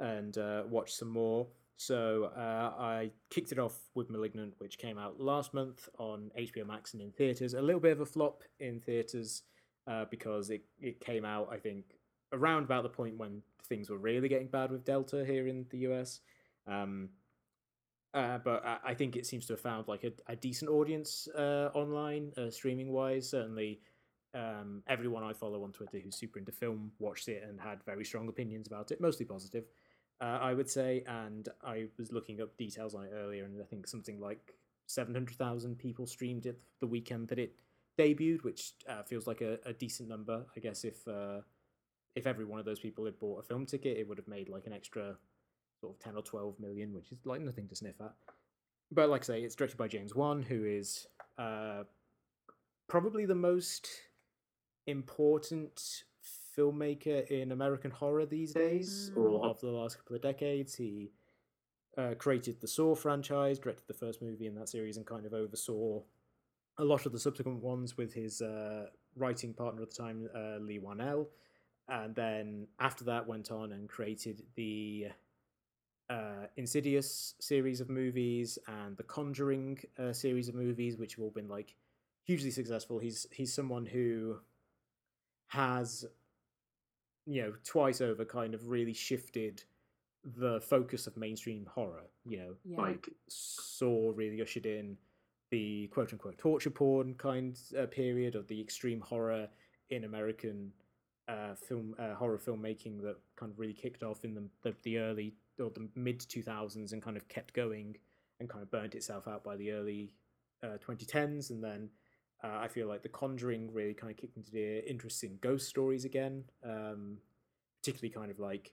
and uh, watch some more. So uh, I kicked it off with *Malignant*, which came out last month on HBO Max and in theaters. A little bit of a flop in theaters uh, because it it came out, I think, around about the point when things were really getting bad with Delta here in the US. Um, uh, but I, I, think it seems to have found like a, a decent audience uh, online, uh, streaming wise. Certainly, um, everyone I follow on Twitter who's super into film watched it and had very strong opinions about it, mostly positive, uh, I would say. And I was looking up details on it earlier, and I think something like 700,000 people streamed it the weekend that it debuted, which uh, feels like a, a, decent number. I guess if uh, if every one of those people had bought a film ticket, it would have made like an extra sort of 10 or 12 million, which is like nothing to sniff at. But like I say, it's directed by James Wan, who is uh, probably the most important filmmaker in American horror these days, mm. or of the last couple of decades. He uh, created the Saw franchise, directed the first movie in that series, and kind of oversaw a lot of the subsequent ones with his uh, writing partner at the time, uh, Leigh Whannell. And then after that, went on and created the uh, Insidious series of movies and the Conjuring uh, series of movies, which have all been like hugely successful. He's he's someone who has you know twice over kind of really shifted the focus of mainstream horror. You know, yeah. like Saw really ushered in the quote unquote torture porn kind uh, period of the extreme horror in American uh, film uh, horror filmmaking that kind of really kicked off in the the, the early or the mid 2000s and kind of kept going and kind of burnt itself out by the early uh, 2010s and then uh, I feel like The Conjuring really kind of kicked into the interest in ghost stories again, um, particularly kind of like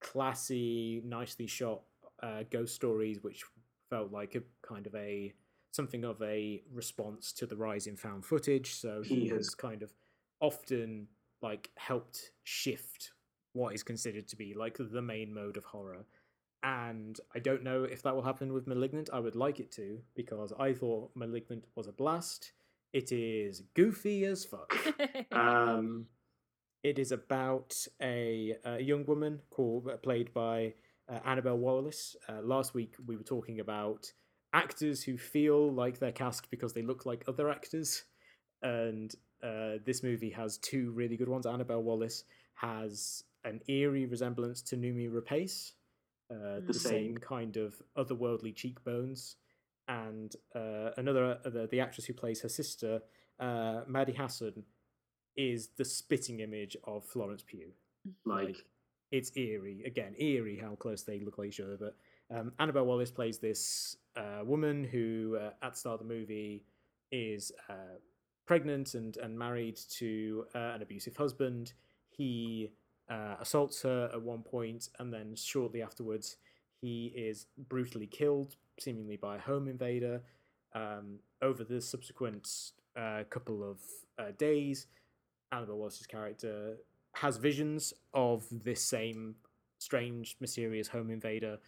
classy, nicely shot uh, ghost stories, which felt like a kind of a something of a response to the rise in found footage. So he has kind of often like helped shift what is considered to be like the main mode of horror. And I don't know if that will happen with Malignant. I would like it to because I thought Malignant was a blast. It is goofy as fuck. um, it is about a, a young woman called uh, played by uh, Annabelle Wallis. Uh, last week we were talking about actors who feel like they're cast because they look like other actors, and uh, this movie has two really good ones. Annabelle Wallis has an eerie resemblance to Noomi Rapace, uh, the same. same kind of otherworldly cheekbones, and uh, another uh, the, the actress who plays her sister, uh, Maddie Hasson, is the spitting image of Florence Pugh. Like, like it's eerie again, eerie how close they look like each other. But um, Annabelle Wallis plays this uh, woman who, uh, at the start of the movie, is pregnant and and married to an abusive husband. He uh, assaults her at one point, and then shortly afterwards, he is brutally killed, seemingly by a home invader. Um, over the subsequent uh, couple of uh, days, Annabelle Wallis's character has visions of this same strange, mysterious home invader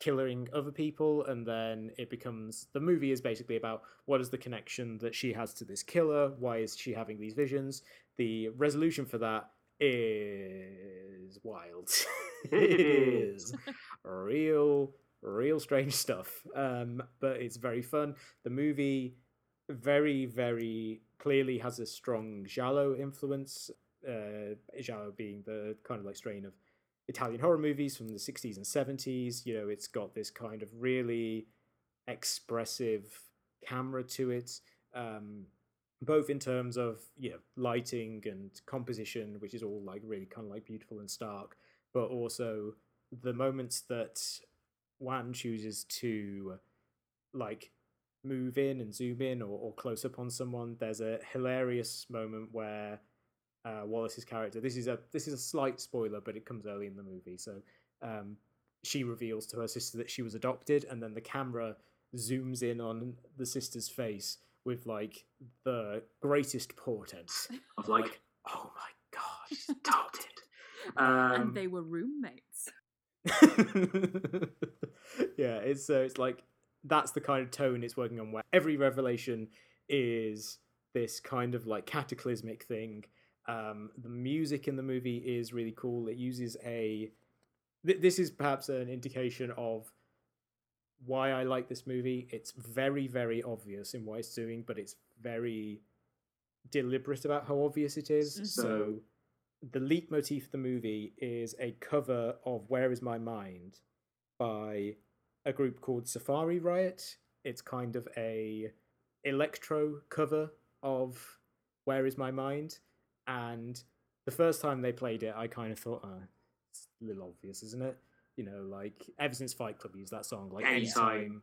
killing other people, and then it becomes the movie is basically about what is the connection that she has to this killer, why is she having these visions. The resolution for that is wild. it is real, real strange stuff. Um, but it's very fun. The movie very, very clearly has a strong giallo influence. Uh, giallo being the kind of like strain of Italian horror movies from the 60s and 70s. You know, it's got this kind of really expressive camera to it. Um, both in terms of you know lighting and composition, which is all like really kind of like beautiful and stark, but also the moments that Wan chooses to like move in and zoom in or, or close up on someone. There's a hilarious moment where uh, Wallis's character. This is a this is a slight spoiler, but it comes early in the movie. So um, she reveals to her sister that she was adopted, and then the camera zooms in on the sister's face with like the greatest portent Of like, oh my god, she's adopted. and Um, they were roommates. yeah, it's uh, it's like that's the kind of tone it's working on. Where every revelation is this kind of like cataclysmic thing. Um, the music in the movie is really cool. It uses a. Th- this is perhaps an indication of why I like this movie. It's very, very obvious in what it's doing, but it's very deliberate about how obvious it is. Mhm. So the leitmotif of the movie is a cover of Where Is My Mind by a group called Safari Riot. It's kind of a electro cover of Where Is My Mind. And the first time they played it, I kind of thought, oh, it's a little obvious, isn't it? You know, like ever since Fight Club used that song, like Anytime.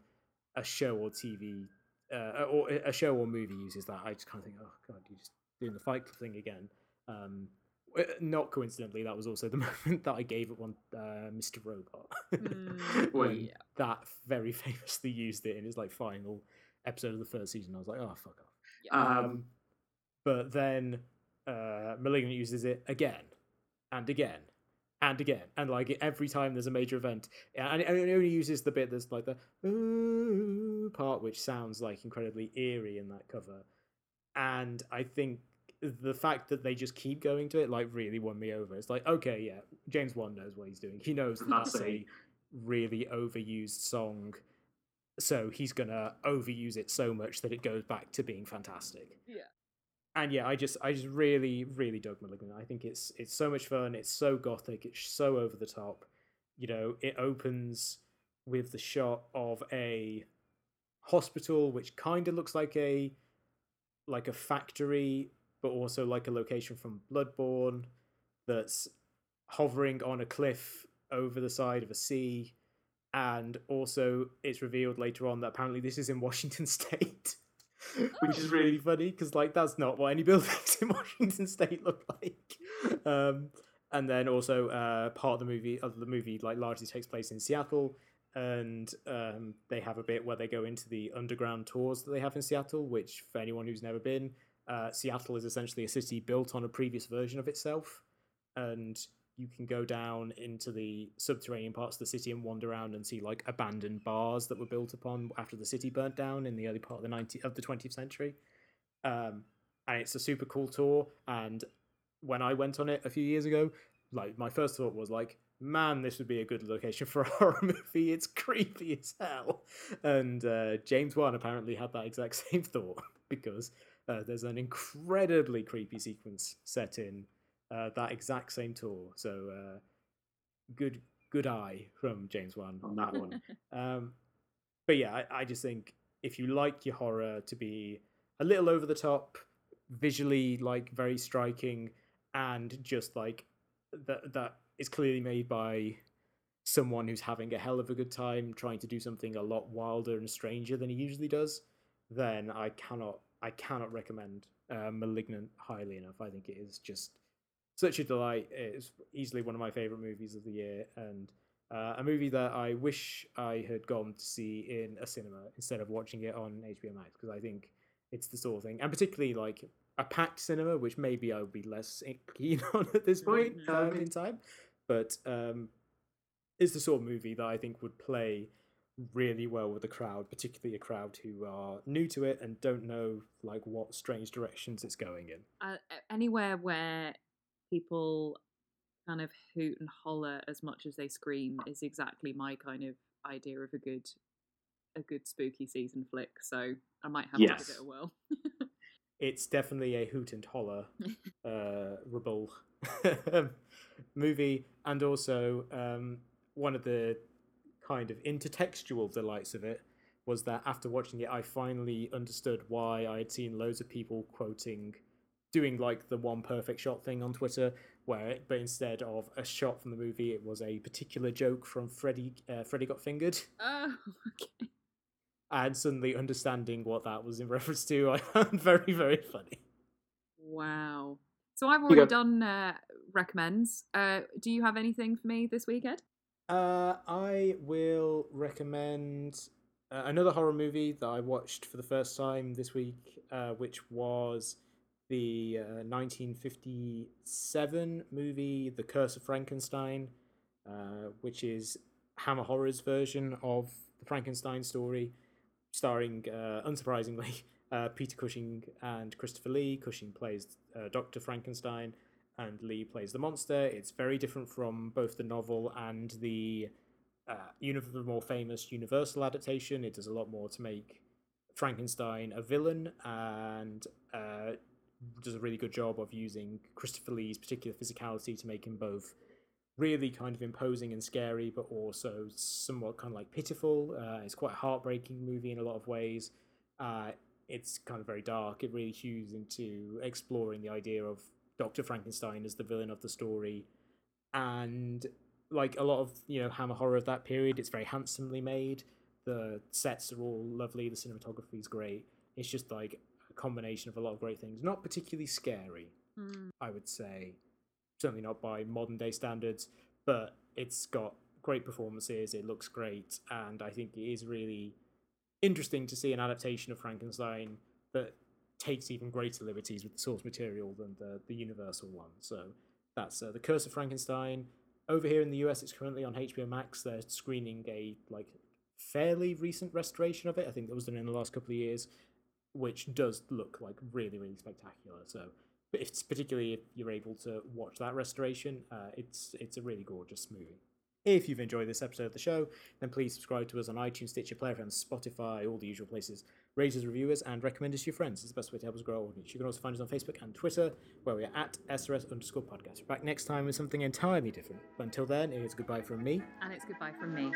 a show or TV uh, or a show or movie uses that, I just kind of think, oh god, you're just doing the Fight Club thing again. Um, not coincidentally, that was also the moment that I gave it one uh, Mr. Robot Mm, when yeah. that very famously used it in his like final episode of the first season. I was like, oh fuck off. Yeah. Um, but then uh, Malignant uses it again and again and again, and like every time there's a major event, and it it only uses the bit that's like the "Ooh" part, which sounds like incredibly eerie in that cover. And I think the fact that they just keep going to it like really won me over. It's like, okay, yeah, James Wan knows what he's doing. He knows that that's a really overused song. So he's gonna overuse it so much that it goes back to being fantastic yeah. and yeah, I just I just really really dug Malignant. I think it's it's so much fun. It's so gothic. It's so over the top. You know, it opens with the shot of a hospital, which kind of looks like a like a factory, but also like a location from Bloodborne that's hovering on a cliff over the side of a sea. And also, it's revealed later on that apparently this is in Washington State, which is really funny because like that's not what any buildings in Washington State look like. Um, and then also, uh, part of the movie of the movie like largely takes place in Seattle, and um, they have a bit where they go into the underground tours that they have in Seattle. Which, for anyone who's never been, uh, Seattle is essentially a city built on a previous version of itself, and you can go down into the subterranean parts of the city and wander around and see like abandoned bars that were built upon after the city burnt down in the early part of the 90 of the 20th century. Um, and it's a super cool tour. And when I went on it a few years ago, like my first thought was like, man, this would be a good location for a horror movie. It's creepy as hell. And uh, James Wan apparently had that exact same thought because uh, there's an incredibly creepy sequence set in uh, that exact same tour. So uh, good, good eye from James Wan on that one. um, but yeah, I, I just think if you like your horror to be a little over the top, visually like very striking, and just like that that is clearly made by someone who's having a hell of a good time trying to do something a lot wilder and stranger than he usually does, then I cannot I cannot recommend uh, *Malignant* highly enough. I think it is just such a delight. It's easily one of my favorite movies of the year, and uh, a movie that I wish I had gone to see in a cinema instead of watching it on HBO Max because I think it's the sort of thing, and particularly like a packed cinema, which maybe I would be less keen on at this point um, in time, but um, it's the sort of movie that I think would play really well with the crowd, particularly a crowd who are new to it and don't know like what strange directions it's going in. uh, anywhere where people kind of hoot and holler as much as they scream is exactly my kind of idea of a good a good spooky season flick. So I might have to Yes. give it a whirl. it's definitely a hoot and holler uh, rebel movie, and also um, one of the kind of intertextual delights of it was that after watching it, I finally understood why I had seen loads of people quoting, doing like the one perfect shot thing on Twitter, where it, but instead of a shot from the movie, it was a particular joke from Freddy. Uh, Freddy got fingered, Oh, okay. and suddenly understanding what that was in reference to, I found very very funny. Wow. So I've already got- done uh, recommends. Uh, do you have anything for me this week, Ed? Uh, I will recommend uh, another horror movie that I watched for the first time this week, uh, which was the uh, 1957 movie The Curse of Frankenstein, uh, which is Hammer Horror's version of the Frankenstein story, starring, uh, unsurprisingly, uh, Peter Cushing and Christopher Lee. Cushing plays uh, Dr. Frankenstein, and Lee plays the monster. It's very different from both the novel and the uh, the more famous Universal adaptation. It does a lot more to make Frankenstein a villain and uh, does a really good job of using Christopher Lee's particular physicality to make him both really kind of imposing and scary, but also somewhat kind of like pitiful. Uh, it's quite a heartbreaking movie in a lot of ways. Uh, it's kind of very dark. It really hews into exploring the idea of Dr. Frankenstein as the villain of the story. And like a lot of, you know, Hammer horror of that period, it's very handsomely made. The sets are all lovely, the cinematography is great. It's just like a combination of a lot of great things. Not particularly scary, Hmm. I would say. Certainly not by modern day standards, but it's got great performances, it looks great, and I think it is really interesting to see an adaptation of Frankenstein that takes even greater liberties with the source material than the, the Universal one. So that's uh, The Curse of Frankenstein. Over here in the US, it's currently on HBO Max. They're screening a like fairly recent restoration of it. I think that was done in the last couple of years, which does look like really, really spectacular. So it's particularly if you're able to watch that restoration, uh, it's it's a really gorgeous movie. If you've enjoyed this episode of the show, then please subscribe to us on iTunes, Stitcher, Player FM, Spotify, all the usual places. Rate us, review us, and recommend us to your friends. It's the best way to help us grow our audience. You can also find us on Facebook and Twitter, where we are at SRS underscore podcast. We're back next time with something entirely different. But until then, it's goodbye from me. And it's goodbye from me.